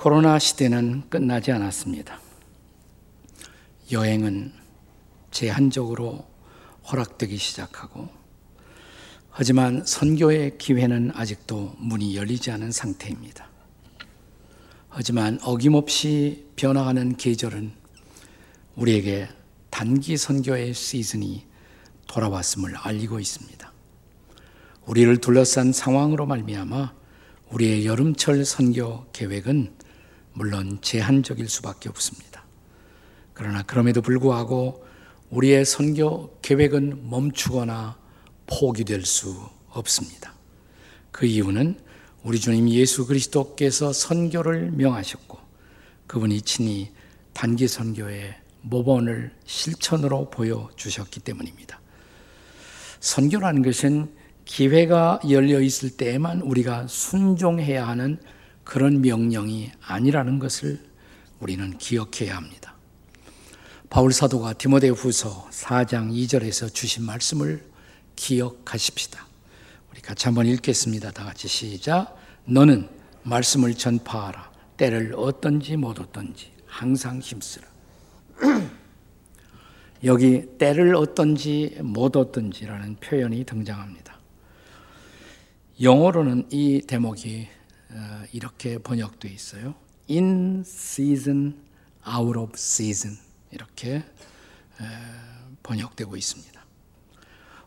코로나 시대는 끝나지 않았습니다. 여행은 제한적으로 허락되기 시작하고, 하지만 선교의 기회는 아직도 문이 열리지 않은 상태입니다. 하지만 어김없이 변화하는 계절은 우리에게 단기 선교의 시즌이 돌아왔음을 알리고 있습니다. 우리를 둘러싼 상황으로 말미암아 우리의 여름철 선교 계획은 물론 제한적일 수밖에 없습니다. 그러나 그럼에도 불구하고 우리의 선교 계획은 멈추거나 포기될 수 없습니다. 그 이유는 우리 주님 예수 그리스도께서 선교를 명하셨고 그분이 친히 단기 선교의 모범을 실천으로 보여주셨기 때문입니다. 선교라는 것은 기회가 열려 있을 때에만 우리가 순종해야 하는 그런 명령이 아니라는 것을 우리는 기억해야 합니다. 바울 사도가 디모데 후서 4장 2절에서 주신 말씀을 기억하십시다. 우리 같이 한번 읽겠습니다. 다 같이 시작. 너는 말씀을 전파하라. 때를 어떤지 못 어떤지 항상 힘쓰라. 여기 때를 어떤지 못 어떤지라는 표현이 등장합니다. 영어로는 이 대목이 어, 이렇게 번역되어 있어요. In season, out of season 이렇게 번역되고 있습니다.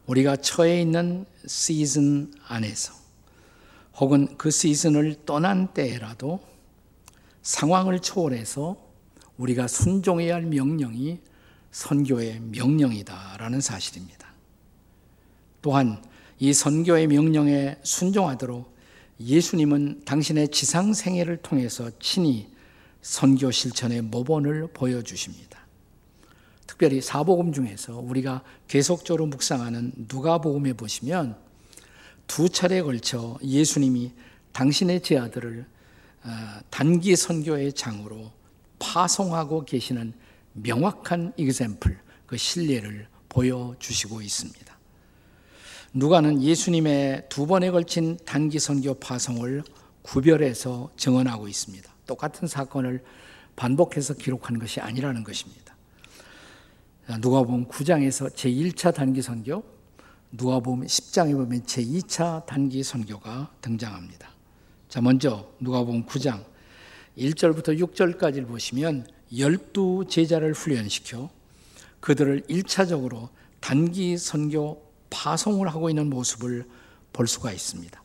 우리가 처해 있는 시즌 안에서 혹은 그 시즌을 떠난 때라도 상황을 초월해서 우리가 순종해야 할 명령이 선교의 명령이다라는 사실입니다. 또한 이 선교의 명령에 순종하도록 예수님은 당신의 지상 생애를 통해서 친히 선교 실천의 모본을 보여주십니다. 특별히 사복음 중에서 우리가 계속적으로 묵상하는 누가복음에 보시면 두 차례에 걸쳐 예수님이 당신의 제아들을 어, 단기 선교의 장으로 파송하고 계시는 명확한 이그샘플, 그 신뢰를 보여주시고 있습니다. 누가는 예수님의 두 번에 걸친 단기 선교 파송을 구별해서 증언하고 있습니다. 똑같은 사건을 반복해서 기록한 것이 아니라는 것입니다. 누가복음 9장에서 제1차 단기 선교, 누가복음 10장에 보면 제2차 단기 선교가 등장합니다. 자, 먼저 누가복음 9장 1절부터 6절까지를 보시면 열두 제자를 훈련시켜 그들을 1차적으로 단기 선교 파송을 하고 있는 모습을 볼 수가 있습니다.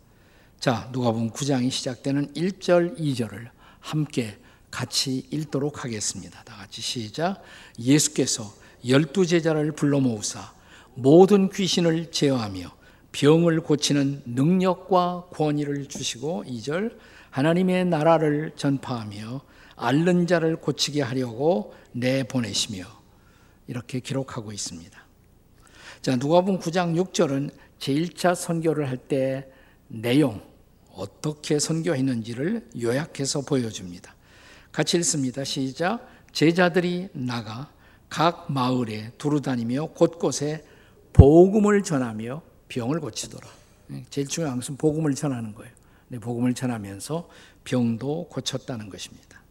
자, 누가복음 9장이 시작되는 1절, 2절을 함께 같이 읽도록 하겠습니다. 다 같이 시작. 예수께서 열두 제자를 불러 모으사 모든 귀신을 제어하며 병을 고치는 능력과 권위를 주시고 2절 하나님의 나라를 전파하며 앓는 자를 고치게 하려고 내보내시며 이렇게 기록하고 있습니다. 자, 누가복음 9장 6절은 제1차 선교를 할 때 내용 어떻게 선교했는지를 요약해서 보여줍니다. 같이 읽습니다. 시작. 제자들이 나가 각 마을에 두루 다니며 곳곳에 복음을 전하며 병을 고치더라. 제일 중요한 것은 복음을 전하는 거예요. 네, 복음을 전하면서 병도 고쳤다는 것입니다.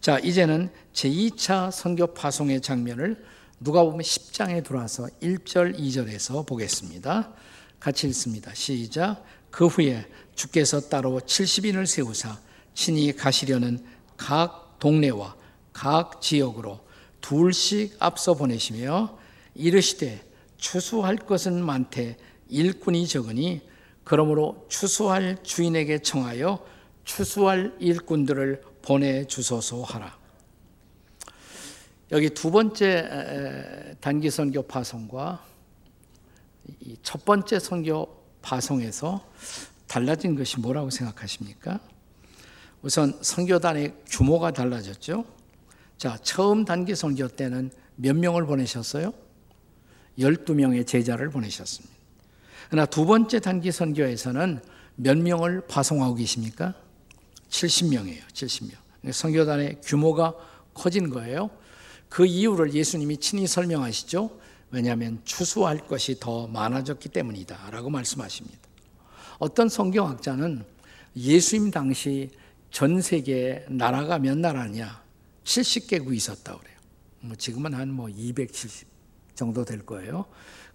자, 이제는 제2차 선교 파송의 장면을 누가 보면 10장에 들어와서 1절, 2절에서 보겠습니다. 같이 읽습니다. 시작. 그 후에 주께서 따로 70인을 세우사 친히 가시려는 각 동네와 각 지역으로 둘씩 앞서 보내시며 이르시되 추수할 것은 많되 일꾼이 적으니 그러므로 추수할 주인에게 청하여 추수할 일꾼들을 보내 주소서 하라. 여기 두 번째 단기 선교 파송과 첫 번째 선교 파송에서 달라진 것이 뭐라고 생각하십니까? 우선 선교단의 규모가 달라졌죠. 자, 처음 단기 선교 때는 몇 명을 보내셨어요? 12명의 제자를 보내셨습니다. 그러나 두 번째 단기 선교에서는 몇 명을 파송하고 계십니까? 70명이에요. 70명. 선교단의 규모가 커진 거예요. 그 이유를 예수님이 친히 설명하시죠. 왜냐하면 추수할 것이 더 많아졌기 때문이다. 라고 말씀하십니다. 어떤 성경학자는 예수님 당시 전 세계에 나라가 몇 나라냐? 70개국이 있었다 그래요. 뭐 지금은 한 뭐 270 정도 될 거예요.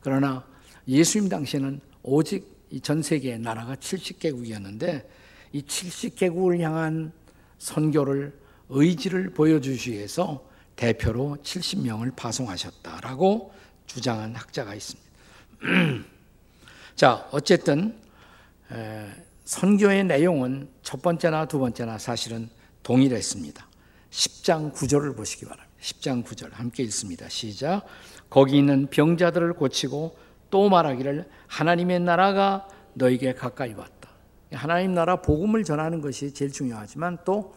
그러나 예수님 당시에는 오직 전 세계의 나라가 70개국이었는데 이 70개국을 향한 선교를 의지를 보여주기 위해서 대표로 70명을 파송하셨다라고 주장한 학자가 있습니다. 자, 어쨌든 선교의 내용은 첫 번째나 두 번째나 사실은 동일했습니다. 10장 9절을 보시기 바랍니다. 10장 9절 함께 읽습니다. 시작. 거기 있는 병자들을 고치고 또 말하기를 하나님의 나라가 너에게 가까이 왔다. 하나님 나라 복음을 전하는 것이 제일 중요하지만 또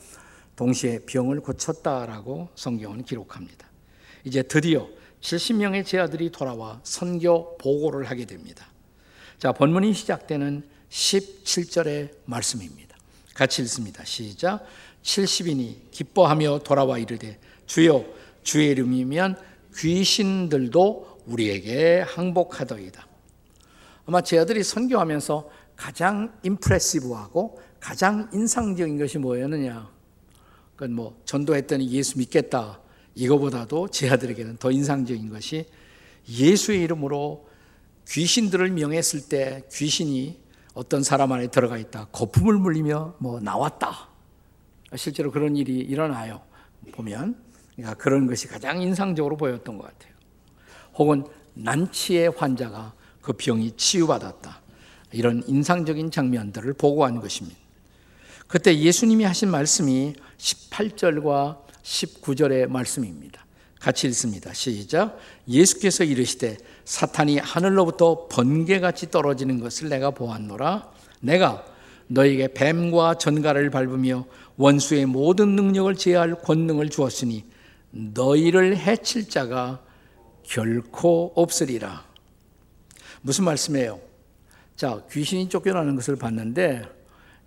동시에 병을 고쳤다라고 성경은 기록합니다. 이제 드디어 70명의 제 아들이 돌아와 선교 보고를 하게 됩니다. 자, 본문이 시작되는 17절의 말씀입니다. 같이 읽습니다. 시작. 70인이 기뻐하며 돌아와 이르되 주여 주의 이름이면 귀신들도 우리에게 항복하더이다. 아마 제 아들이 선교하면서 가장 임프레시브하고 가장 인상적인 것이 뭐였느냐? 그건 뭐 전도했더니 예수 믿겠다. 이거보다도 제 아들에게는 더 인상적인 것이 예수의 이름으로 귀신들을 명했을 때 귀신이 어떤 사람 안에 들어가 있다. 거품을 물리며 뭐 나왔다. 실제로 그런 일이 일어나요. 보면 그러니까 그런 것이 가장 인상적으로 보였던 것 같아요. 혹은 난치의 환자가 그 병이 치유받았다. 이런 인상적인 장면들을 보고한 것입니다. 그때 예수님이 하신 말씀이 18절과 19절의 말씀입니다. 같이 읽습니다. 시작. 예수께서 이르시되 사탄이 하늘로부터 번개같이 떨어지는 것을 내가 보았노라. 내가 너에게 뱀과 전갈을 밟으며 원수의 모든 능력을 제할 권능을 주었으니 너희를 해칠 자가 결코 없으리라. 무슨 말씀이에요? 자, 귀신이 쫓겨나는 것을 봤는데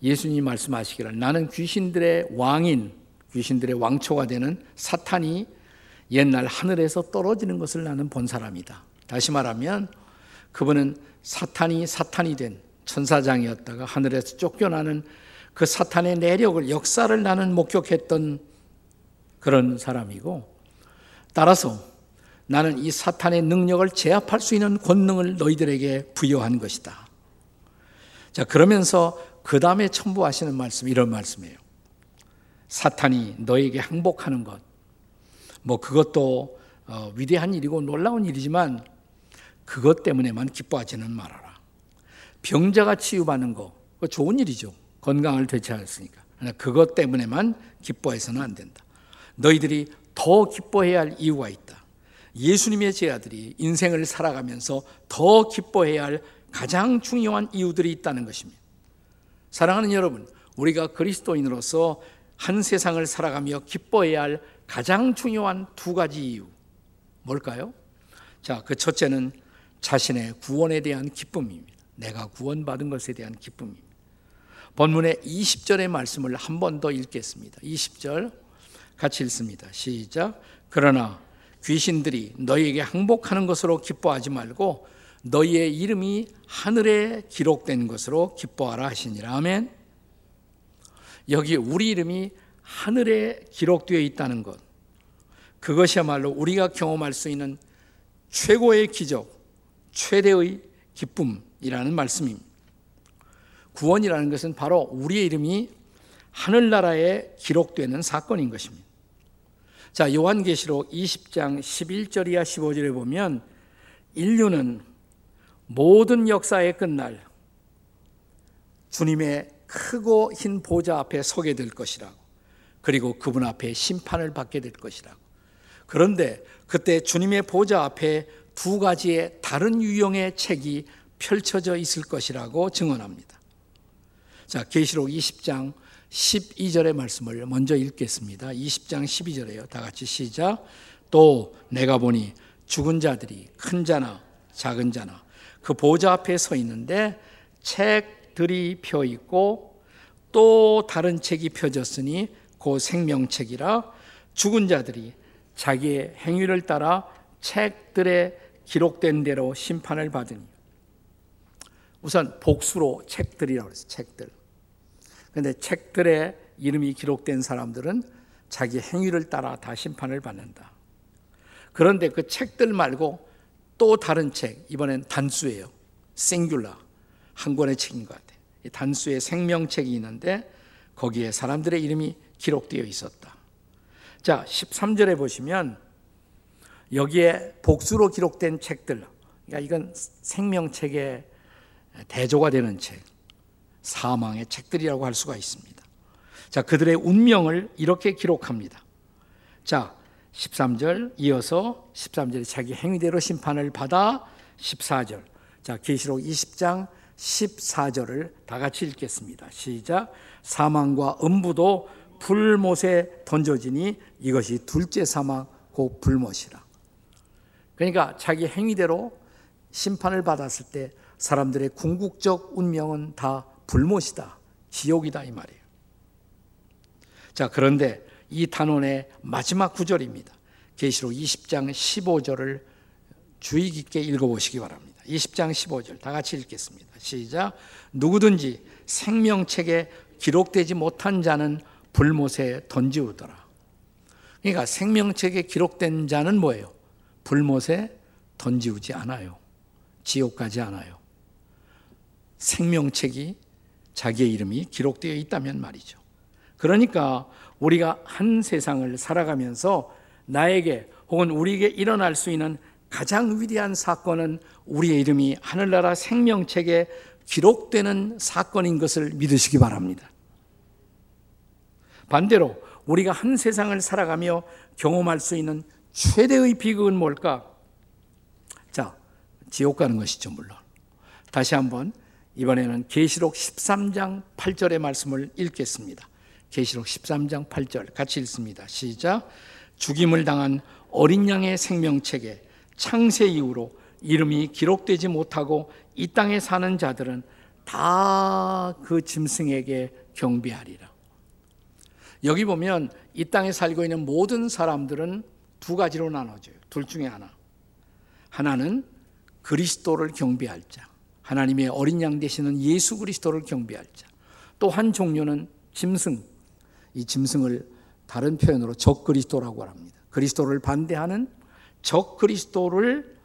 예수님이 말씀하시기를 나는 귀신들의 왕인, 귀신들의 왕초가 되는 사탄이 옛날 하늘에서 떨어지는 것을 나는 본 사람이다. 다시 말하면 그분은 사탄이 사탄이 된 천사장이었다가 하늘에서 쫓겨나는 그 사탄의 내력을 역사를 나는 목격했던 그런 사람이고 따라서 나는 이 사탄의 능력을 제압할 수 있는 권능을 너희들에게 부여한 것이다. 자, 그러면서 그 다음에 첨부하시는 말씀, 이런 말씀이에요. 사탄이 너에게 항복하는 것. 뭐 그것도 어, 위대한 일이고 놀라운 일이지만 그것 때문에만 기뻐하지는 말아라. 병자가 치유받는 거, 좋은 일이죠. 건강을 되찾았으니까. 그것 때문에만 기뻐해서는 안 된다. 너희들이 더 기뻐해야 할 이유가 있다. 예수님의 제아들이 인생을 살아가면서 더 기뻐해야 할 가장 중요한 이유들이 있다는 것입니다. 사랑하는 여러분, 우리가 그리스도인으로서 한 세상을 살아가며 기뻐해야 할 가장 중요한 두 가지 이유. 뭘까요? 자, 그 첫째는 자신의 구원에 대한 기쁨입니다. 내가 구원받은 것에 대한 기쁨입니다. 본문의 20절의 말씀을 한 번 더 읽겠습니다. 20절 같이 읽습니다. 시작. 그러나 귀신들이 너희에게 항복하는 것으로 기뻐하지 말고 너희의 이름이 하늘에 기록된 것으로 기뻐하라 하시니라. 아멘. 여기 우리 이름이 하늘에 기록되어 있다는 것. 그것이야말로 우리가 경험할 수 있는 최고의 기적, 최대의 기쁨이라는 말씀입니다. 구원이라는 것은 바로 우리의 이름이 하늘나라에 기록되는 사건인 것입니다. 자, 요한계시록 20장 11절 이하 15절에 보면 인류는 모든 역사의 끝날 주님의 크고 흰 보좌 앞에 서게 될 것이라고. 그리고 그분 앞에 심판을 받게 될 것이라고. 그런데 그때 주님의 보좌 앞에 두 가지의 다른 유형의 책이 펼쳐져 있을 것이라고 증언합니다. 자, 계시록 20장 12절의 말씀을 먼저 읽겠습니다. 20장 12절에요. 다 같이 시작. 또 내가 보니 죽은 자들이 큰 자나 작은 자나 그 보좌 앞에 서 있는데 책들이 펴 있고 또 다른 책이 펴졌으니 그 생명책이라 죽은 자들이 자기의 행위를 따라 책들에 기록된 대로 심판을 받으니 우선 복수로 책들이라고 그랬어요. 책들. 근데 책들에 이름이 기록된 사람들은 자기 행위를 따라 다 심판을 받는다. 그런데 그 책들 말고 또 다른 책, 이번엔 단수예요. 싱귤라. 한 권의 책인 것 같아요. 단수의 생명책이 있는데 거기에 사람들의 이름이 기록되어 있었다. 자, 13절에 보시면 여기에 복수로 기록된 책들, 그러니까 이건 생명책의 대조가 되는 책, 사망의 책들이라고 할 수가 있습니다. 자, 그들의 운명을 이렇게 기록합니다. 자, 13절 이어서 13절에 자기 행위대로 심판을 받아 14절. 자, 계시록 20장 14절을 다 같이 읽겠습니다. 시작. 사망과 음부도 불못에 던져지니 이것이 둘째 사망 곧 불못이라. 그러니까 자기 행위대로 심판을 받았을 때 사람들의 궁극적 운명은 다 불못이다. 지옥이다 이 말이에요. 자, 그런데 이 단원의 마지막 구절입니다. 계시록 20장 15절을 주의 깊게 읽어 보시기 바랍니다. 20장 15절 다 같이 읽겠습니다. 시작. 누구든지 생명책에 기록되지 못한 자는 불못에 던지우더라. 그러니까 생명책에 기록된 자는 뭐예요? 불못에 던지우지 않아요. 지옥 가지 않아요. 생명책이 자기의 이름이 기록되어 있다면 말이죠. 그러니까 우리가 한 세상을 살아가면서 나에게 혹은 우리에게 일어날 수 있는 가장 위대한 사건은 우리의 이름이 하늘나라 생명책에 기록되는 사건인 것을 믿으시기 바랍니다. 반대로 우리가 한 세상을 살아가며 경험할 수 있는 최대의 비극은 뭘까? 자, 지옥 가는 것이죠, 물론. 다시 한번 이번에는 계시록 13장 8절의 말씀을 읽겠습니다. 계시록 13장 8절 같이 읽습니다. 시작. 죽임을 당한 어린 양의 생명책에 창세 이후로 이름이 기록되지 못하고 이 땅에 사는 자들은 다 그 짐승에게 경배하리라. 여기 보면 이 땅에 살고 있는 모든 사람들은 두 가지로 나눠져요. 둘 중에 하나. 하나는 그리스도를 경배할 자. 하나님의 어린 양 되시는 예수 그리스도를 경배할 자. 또 한 종류는 짐승. 이 짐승을 다른 표현으로 적 그리스도라고 합니다. 그리스도를 반대하는 적 그리스도를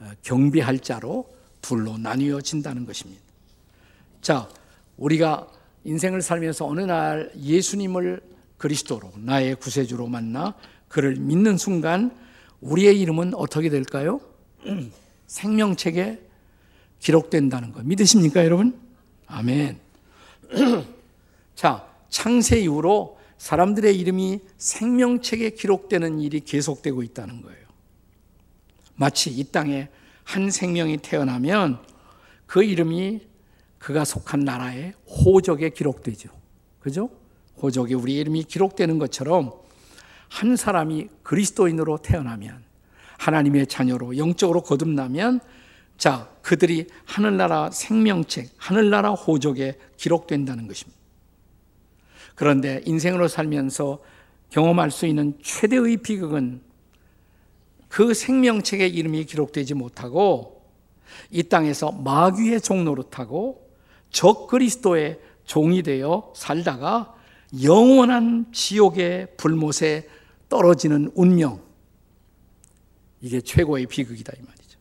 어, 경배할 자로 둘로 나뉘어진다는 것입니다. 자, 우리가 인생을 살면서 어느 날 예수님을 그리스도로 나의 구세주로 만나 그를 믿는 순간 우리의 이름은 어떻게 될까요? 생명책에 기록된다는 거 믿으십니까, 여러분? 아멘. 자, 창세 이후로 사람들의 이름이 생명책에 기록되는 일이 계속되고 있다는 거예요. 마치 이 땅에 한 생명이 태어나면 그 이름이 그가 속한 나라의 호적에 기록되죠. 그죠? 호적에 우리 이름이 기록되는 것처럼 한 사람이 그리스도인으로 태어나면 하나님의 자녀로 영적으로 거듭나면 자, 그들이 하늘나라 생명책, 하늘나라 호적에 기록된다는 것입니다. 그런데 인생으로 살면서 경험할 수 있는 최대의 비극은 그 생명책의 이름이 기록되지 못하고 이 땅에서 마귀의 타고 적 그리스도의 종이 되어 살다가 영원한 지옥의 불못에 떨어지는 운명. 이게 최고의 비극이다 이 말이죠.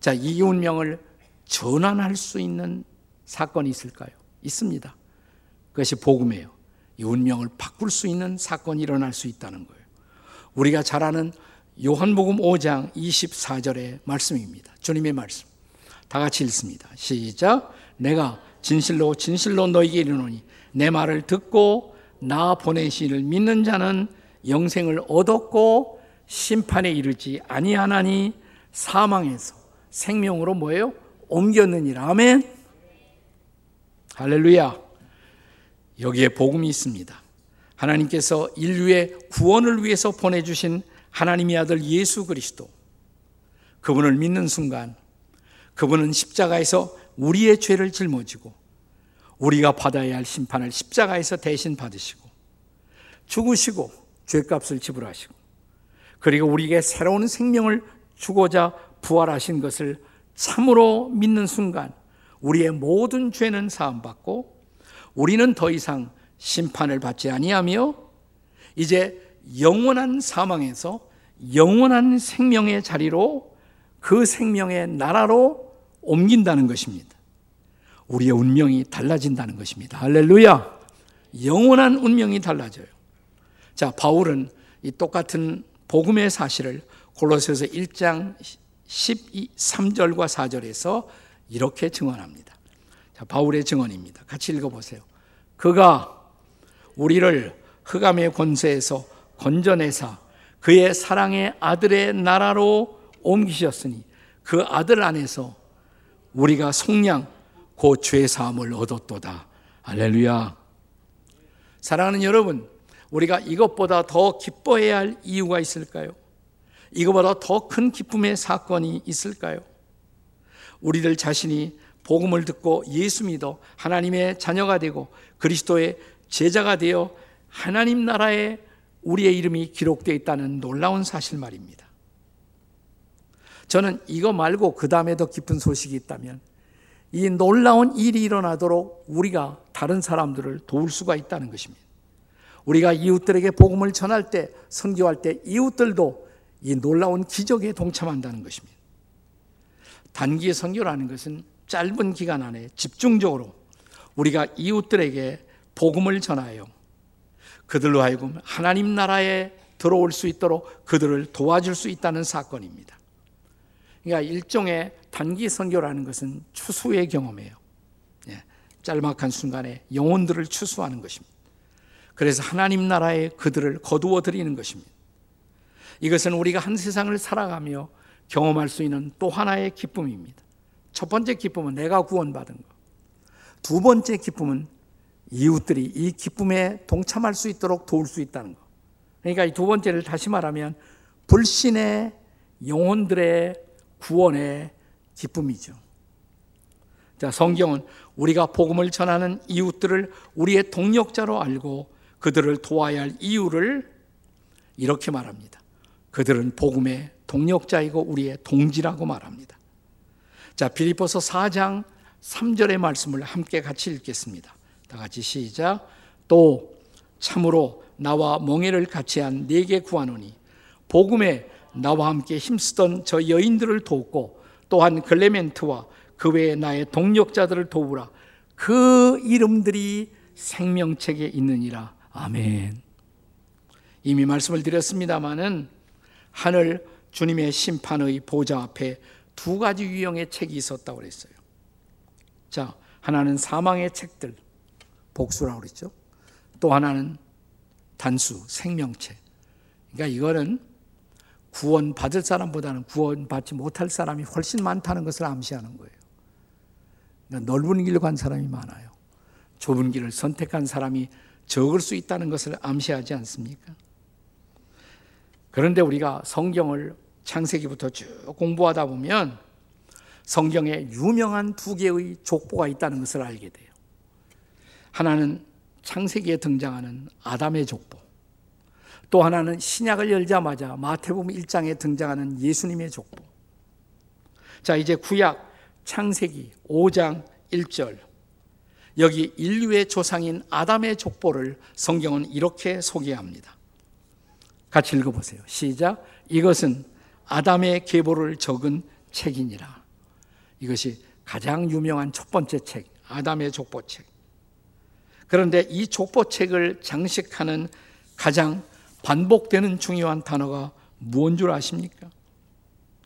자, 이 운명을 전환할 수 있는 사건이 있을까요? 있습니다. 그것이 복음이에요. 이 운명을 바꿀 수 있는 사건이 일어날 수 있다는 거예요. 우리가 잘 아는 요한복음 5장 24절의 말씀입니다. 주님의 말씀. 다 같이 읽습니다. 시작. 내가 진실로 진실로 너에게 이르노니 내 말을 듣고 나 보내신 이를 믿는 자는 영생을 얻었고 심판에 이르지 아니하나니 사망에서 생명으로 뭐예요? 옮겼느니라. 아멘. 할렐루야. 여기에 복음이 있습니다. 하나님께서 인류의 구원을 위해서 보내주신 하나님의 아들 예수 그리스도. 그분을 믿는 순간 그분은 십자가에서 우리의 죄를 짊어지고 우리가 받아야 할 심판을 십자가에서 대신 받으시고 죽으시고 죄값을 지불하시고 그리고 우리에게 새로운 생명을 주고자 부활하신 것을 참으로 믿는 순간 우리의 모든 죄는 사함받고 우리는 더 이상 심판을 받지 아니하며 이제 영원한 사망에서 영원한 생명의 자리로 그 생명의 나라로 옮긴다는 것입니다. 우리의 운명이 달라진다는 것입니다. 할렐루야! 영원한 운명이 달라져요. 자, 바울은 이 똑같은 복음의 사실을 골로새서 1장 13절과 4절에서 이렇게 증언합니다. 자, 바울의 증언입니다. 같이 읽어보세요. 그가 우리를 흑암의 권세에서 건져내사 그의 사랑의 아들의 나라로 옮기셨으니 그 아들 안에서 우리가 속량 곧죄 사함을 얻었도다. 할렐루야. 사랑하는 여러분, 우리가 이것보다 더 기뻐해야 할 이유가 있을까요? 이것보다 더 큰 기쁨의 사건이 있을까요? 우리들 자신이 복음을 듣고 예수 믿어 하나님의 자녀가 되고 그리스도의 제자가 되어 하나님 나라에 우리의 이름이 기록되어 있다는 놀라운 사실 말입니다. 저는 이거 말고 그 다음에 더 깊은 소식이 있다면 이 놀라운 일이 일어나도록 우리가 다른 사람들을 도울 수가 있다는 것입니다. 우리가 이웃들에게 복음을 전할 때, 선교할 때 이웃들도 이 놀라운 기적에 동참한다는 것입니다. 단기 선교라는 것은 짧은 기간 안에 집중적으로 우리가 이웃들에게 복음을 전하여 그들로 하여금 하나님 나라에 들어올 수 있도록 그들을 도와줄 수 있다는 사건입니다. 그러니까 일종의 단기 선교라는 것은 추수의 경험이에요. 예, 짤막한 순간에 영혼들을 추수하는 것입니다. 그래서 하나님 나라에 그들을 거두어 드리는 것입니다. 이것은 우리가 한 세상을 살아가며 경험할 수 있는 또 하나의 기쁨입니다. 첫 번째 기쁨은 내가 구원받은 것. 두 번째 기쁨은 이웃들이 이 기쁨에 동참할 수 있도록 도울 수 있다는 것. 그러니까 이 두 번째를 다시 말하면 불신의 영혼들의 구원의 기쁨이죠. 자, 성경은 우리가 복음을 전하는 이웃들을 우리의 동력자로 알고 그들을 도와야 할 이유를 이렇게 말합니다. 그들은 복음의 동력자이고 우리의 동지라고 말합니다. 자, 빌립보서 4장 3절의 말씀을 함께 같이 읽겠습니다. 다 같이 시작. 또 참으로 나와 멍해를 같이 한 네게 구하노니 복음에 나와 함께 힘쓰던 저 여인들을 돕고 또한 글레멘트와 그 외에 나의 동력자들을 도우라. 그 이름들이 생명책에 있느니라. 아멘. 이미 말씀을 드렸습니다마는 하늘 주님의 심판의 보좌 앞에 두 가지 유형의 책이 있었다고 그랬어요. 자, 하나는 사망의 책들, 복수라고 그랬죠. 또 하나는 단수, 생명책. 그러니까 이거는 구원 받을 사람보다는 구원 받지 못할 사람이 훨씬 많다는 것을 암시하는 거예요. 그러니까 넓은 길로 간 사람이 많아요. 좁은 길을 선택한 사람이 적을 수 있다는 것을 암시하지 않습니까? 그런데 우리가 성경을 창세기부터 쭉 공부하다 보면 성경에 유명한 두 개의 족보가 있다는 것을 알게 돼요. 하나는 창세기에 등장하는 아담의 족보. 또 하나는 신약을 열자마자 마태복음 1장에 등장하는 예수님의 족보. 자, 이제 구약 창세기 5장 1절. 여기 인류의 조상인 아담의 족보를 성경은 이렇게 소개합니다. 같이 읽어보세요. 시작. 이것은 아담의 계보를 적은 책이니라. 이것이 가장 유명한 첫 번째 책, 아담의 족보책. 그런데 이 족보책을 장식하는 가장 반복되는 중요한 단어가 무언 줄 아십니까?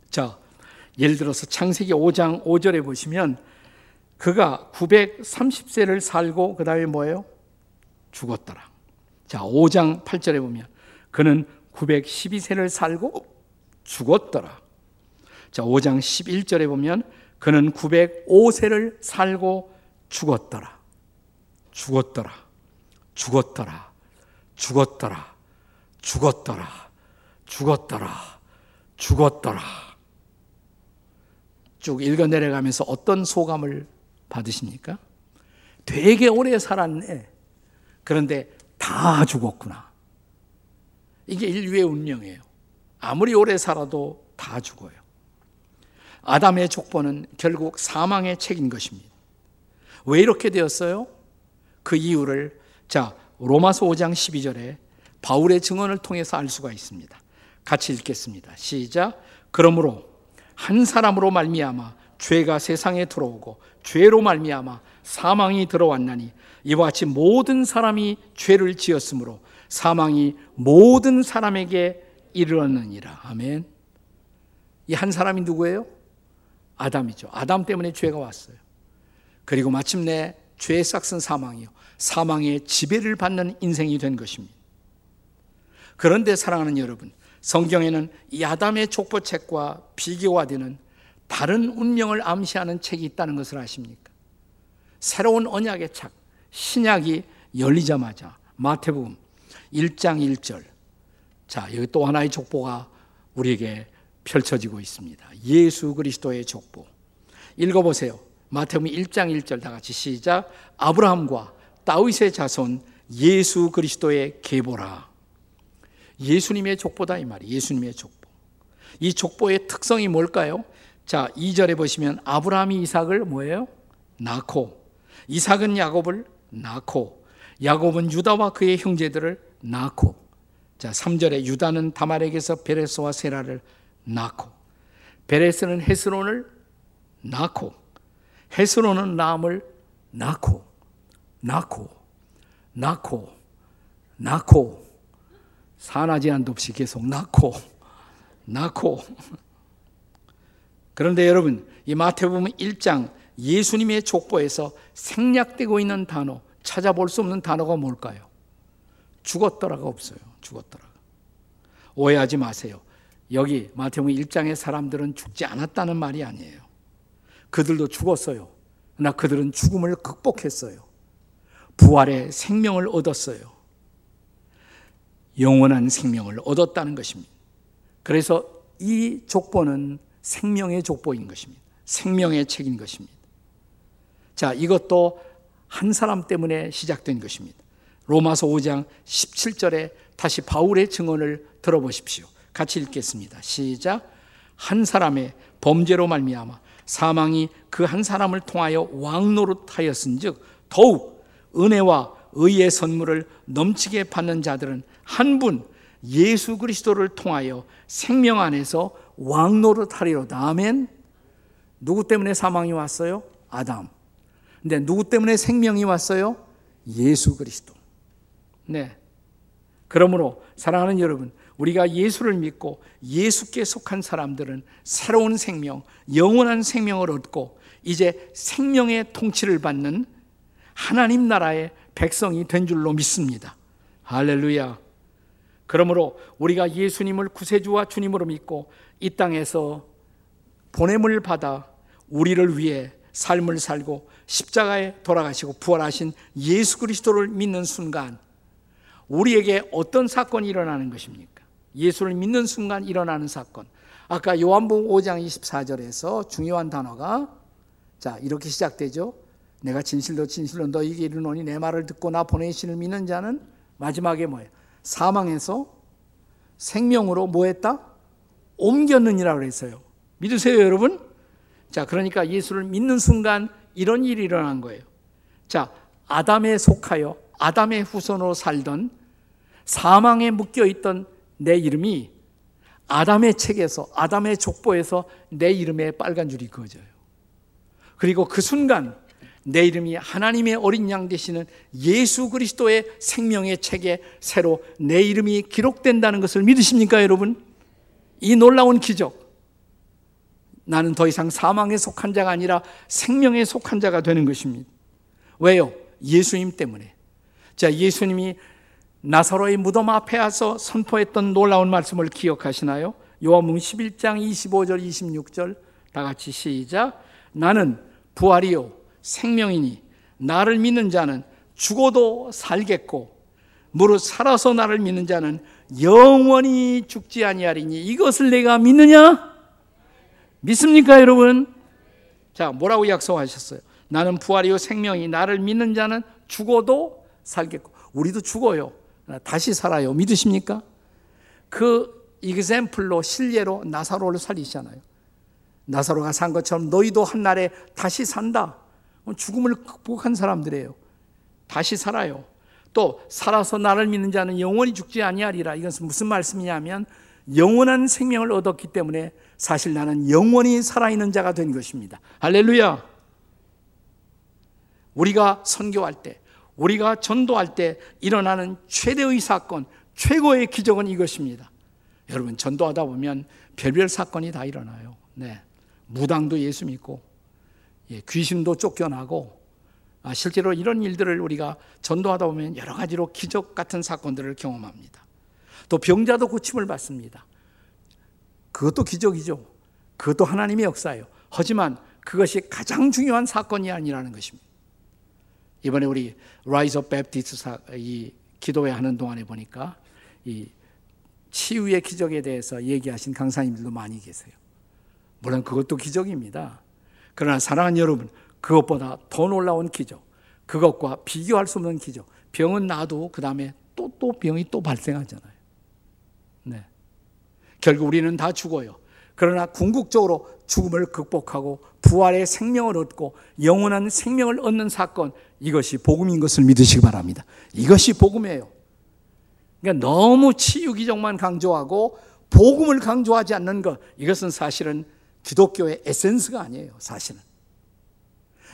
자, 예를 들어서 창세기 5장 5절에 보시면 그가 930세를 살고 그 다음에 뭐예요? 죽었더라. 자, 5장 8절에 보면 그는 912세를 살고 죽었더라. 자, 5장 11절에 보면 그는 905세를 살고 죽었더라. 죽었더라. 죽었더라. 죽었더라. 죽었더라. 죽었더라. 죽었더라. 쭉 읽어 내려가면서 어떤 소감을 받으십니까? 되게 오래 살았네. 그런데 다 죽었구나. 이게 인류의 운명이에요. 아무리 오래 살아도 다 죽어요. 아담의 족보는 결국 사망의 책인 것입니다. 왜 이렇게 되었어요? 그 이유를 자 로마서 5장 12절에 바울의 증언을 통해서 알 수가 있습니다. 같이 읽겠습니다. 시작. 그러므로 한 사람으로 말미암아 죄가 세상에 들어오고 죄로 말미암아 사망이 들어왔나니 이와 같이 모든 사람이 죄를 지었으므로 사망이 모든 사람에게 이르렀느니라. 아멘. 이 한 사람이 누구예요? 아담이죠. 아담 때문에 죄가 왔어요. 그리고 마침내 죄의 싹슨 사망이요. 사망의 지배를 받는 인생이 된 것입니다. 그런데 사랑하는 여러분, 성경에는 이 아담의 족보책과 비교화되는 다른 운명을 암시하는 책이 있다는 것을 아십니까? 새로운 언약의 책, 신약이 열리자마자 마태복음 1장 1절. 자, 여기 또 하나의 족보가 우리에게 펼쳐지고 있습니다. 예수 그리스도의 족보. 읽어보세요. 마태복음 1장 1절 다 같이 시작. 아브라함과 다윗의 자손 예수 그리스도의 계보라. 예수님의 족보다 이 말이 예수님의 족보. 이 족보의 특성이 뭘까요? 자, 2절에 보시면 아브라함이 이삭을 뭐예요? 낳고 이삭은 야곱을 낳고 야곱은 유다와 그의 형제들을 낳고 자, 3절에 유다는 다말에게서 베레스와 세라를 낳고 베레스는 헤스론을 낳고 헤스론은 람을 낳고 낳고 낳고 낳고 산하지 않도 없이 계속 낳고 낳고 그런데 여러분 이 마태복음 1장 예수님의 족보에서 생략되고 있는 단어 찾아볼 수 없는 단어가 뭘까요? 죽었더라가 없어요. 죽었더라. 오해하지 마세요. 여기 마태복음 1장의 사람들은 죽지 않았다는 말이 아니에요. 그들도 죽었어요. 그러나 그들은 죽음을 극복했어요. 부활의 생명을 얻었어요. 영원한 생명을 얻었다는 것입니다. 그래서 이 족보는 생명의 족보인 것입니다. 생명의 책인 것입니다. 자, 이것도 한 사람 때문에 시작된 것입니다. 로마서 5장 17절에 다시 바울의 증언을 들어보십시오. 같이 읽겠습니다. 시작. 한 사람의 범죄로 말미암아 사망이 그 한 사람을 통하여 왕노릇하였은즉 더욱 은혜와 의의 선물을 넘치게 받는 자들은 한 분 예수 그리스도를 통하여 생명 안에서 왕노릇하리로다. 아멘. 누구 때문에 사망이 왔어요? 아담. 근데 누구 때문에 생명이 왔어요? 예수 그리스도. 네. 그러므로 사랑하는 여러분, 우리가 예수를 믿고 예수께 속한 사람들은 새로운 생명, 영원한 생명을 얻고 이제 생명의 통치를 받는 하나님 나라의 백성이 된 줄로 믿습니다. 할렐루야. 그러므로 우리가 예수님을 구세주와 주님으로 믿고 이 땅에서 보냄을 받아 우리를 위해 삶을 살고 십자가에 돌아가시고 부활하신 예수 그리스도를 믿는 순간 우리에게 어떤 사건이 일어나는 것입니까? 예수를 믿는 순간 일어나는 사건. 아까 요한복음 5장 24절에서 중요한 단어가 자, 이렇게 시작되죠. 내가 진실로 진실로 너에게 이르노니 내 말을 듣고 나 보내신을 믿는 자는 마지막에 뭐예요? 사망에서 생명으로 뭐 했다? 옮겼느니라 그랬어요. 믿으세요, 여러분? 자, 그러니까 예수를 믿는 순간 이런 일이 일어난 거예요. 자, 아담에 속하여 아담의 후손으로 살던 사망에 묶여 있던 내 이름이 아담의 책에서 아담의 족보에서 내 이름에 빨간 줄이 그어져요. 그리고 그 순간 내 이름이 하나님의 어린 양 되시는 예수 그리스도의 생명의 책에 새로 내 이름이 기록된다는 것을 믿으십니까, 여러분? 이 놀라운 기적. 나는 더 이상 사망에 속한 자가 아니라 생명에 속한 자가 되는 것입니다. 왜요? 예수님 때문에. 자, 예수님이 나사로의 무덤 앞에 와서 선포했던 놀라운 말씀을 기억하시나요? 요한복음 11장 25절 26절 다 같이 시작. 나는 부활이요 생명이니 나를 믿는 자는 죽어도 살겠고 무릇 살아서 나를 믿는 자는 영원히 죽지 아니하리니 이것을 내가 믿느냐? 믿습니까, 여러분? 자, 뭐라고 약속하셨어요? 나는 부활이요 생명이 나를 믿는 자는 죽어도 살겠고 우리도 죽어요. 다시 살아요. 믿으십니까? 그 이그샘플로 실례로 나사로를 살리시잖아요. 나사로가 산 것처럼 너희도 한 날에 다시 산다. 죽음을 극복한 사람들이에요. 다시 살아요. 또 살아서 나를 믿는 자는 영원히 죽지 아니하리라. 이것은 무슨 말씀이냐면 영원한 생명을 얻었기 때문에 사실 나는 영원히 살아있는 자가 된 것입니다. 할렐루야. 우리가 선교할 때, 우리가 전도할 때 일어나는 최대의 사건, 최고의 기적은 이것입니다. 여러분, 전도하다 보면 별별 사건이 다 일어나요. 네. 무당도 예수 믿고, 예, 귀신도 쫓겨나고, 아, 실제로 이런 일들을 우리가 전도하다 보면 여러 가지로 기적 같은 사건들을 경험합니다. 또 병자도 고침을 받습니다. 그것도 기적이죠. 그것도 하나님의 역사예요. 하지만 그것이 가장 중요한 사건이 아니라는 것입니다. 이번에 우리 Rise Up Baptist 이 기도회 하는 동안에 보니까 이 치유의 기적에 대해서 얘기하신 강사님들도 많이 계세요. 물론 그것도 기적입니다. 그러나 사랑하는 여러분, 그것보다 더 놀라운 기적, 그것과 비교할 수 없는 기적. 병은 나도 그 다음에 또 또 병이 또 발생하잖아요. 네. 결국 우리는 다 죽어요. 그러나 궁극적으로 죽음을 극복하고 부활의 생명을 얻고 영원한 생명을 얻는 사건 이것이 복음인 것을 믿으시기 바랍니다. 이것이 복음이에요. 그러니까 너무 치유 기적만 강조하고 복음을 강조하지 않는 것 이것은 사실은 기독교의 에센스가 아니에요. 사실은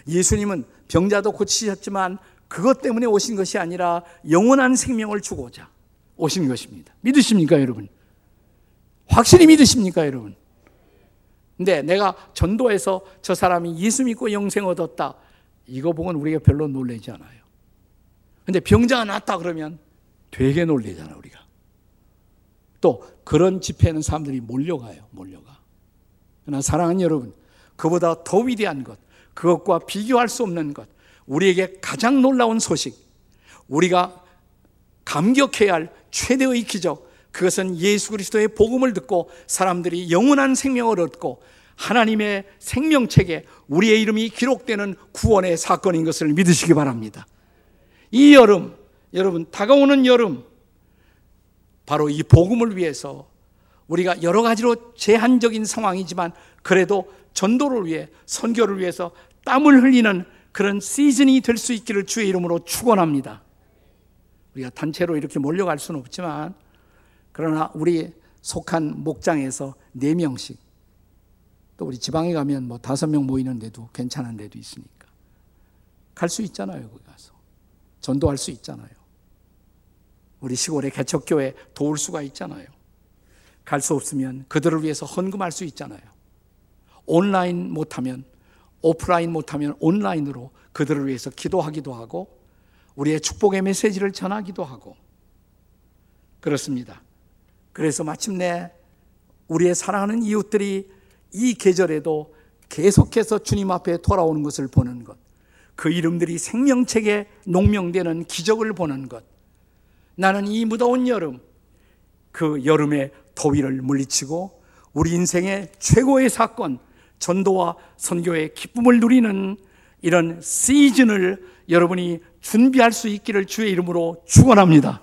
예수님은 병자도 고치셨지만 그것 때문에 오신 것이 아니라 영원한 생명을 주고자 오신 것입니다. 믿으십니까, 여러분? 확실히 믿으십니까, 여러분? 근데 내가 전도해서 저 사람이 예수 믿고 영생 얻었다. 이거 보고는 우리가 별로 놀라지 않아요. 근데 병자가 낫다 그러면 되게 놀래잖아, 우리가. 또 그런 집회는 사람들이 몰려가요, 몰려가. 그러나 사랑하는 여러분, 그보다 더 위대한 것, 그것과 비교할 수 없는 것, 우리에게 가장 놀라운 소식, 우리가 감격해야 할 최대의 기적, 그것은 예수 그리스도의 복음을 듣고 사람들이 영원한 생명을 얻고 하나님의 생명책에 우리의 이름이 기록되는 구원의 사건인 것을 믿으시기 바랍니다. 이 여름, 여러분, 다가오는 여름, 바로 이 복음을 위해서 우리가 여러 가지로 제한적인 상황이지만 그래도 전도를 위해, 선교를 위해서 땀을 흘리는 그런 시즌이 될 수 있기를 주의 이름으로 축원합니다. 우리가 단체로 이렇게 몰려갈 수는 없지만 그러나 우리 속한 목장에서 네 명씩 또 우리 지방에 가면 뭐 다섯 명 모이는 데도 괜찮은 데도 있으니까 갈 수 있잖아요 거기 가서 전도할 수 있잖아요. 우리 시골의 개척교회 도울 수가 있잖아요. 갈 수 없으면 그들을 위해서 헌금할 수 있잖아요. 온라인 못하면 오프라인 못하면 온라인으로 그들을 위해서 기도하기도 하고 우리의 축복의 메시지를 전하기도 하고 그렇습니다. 그래서 마침내 우리의 사랑하는 이웃들이 이 계절에도 계속해서 주님 앞에 돌아오는 것을 보는 것. 그 이름들이 생명책에 농명되는 기적을 보는 것. 나는 이 무더운 여름, 그 여름의 더위를 물리치고 우리 인생의 최고의 사건, 전도와 선교의 기쁨을 누리는 이런 시즌을 여러분이 준비할 수 있기를 주의 이름으로 축원합니다.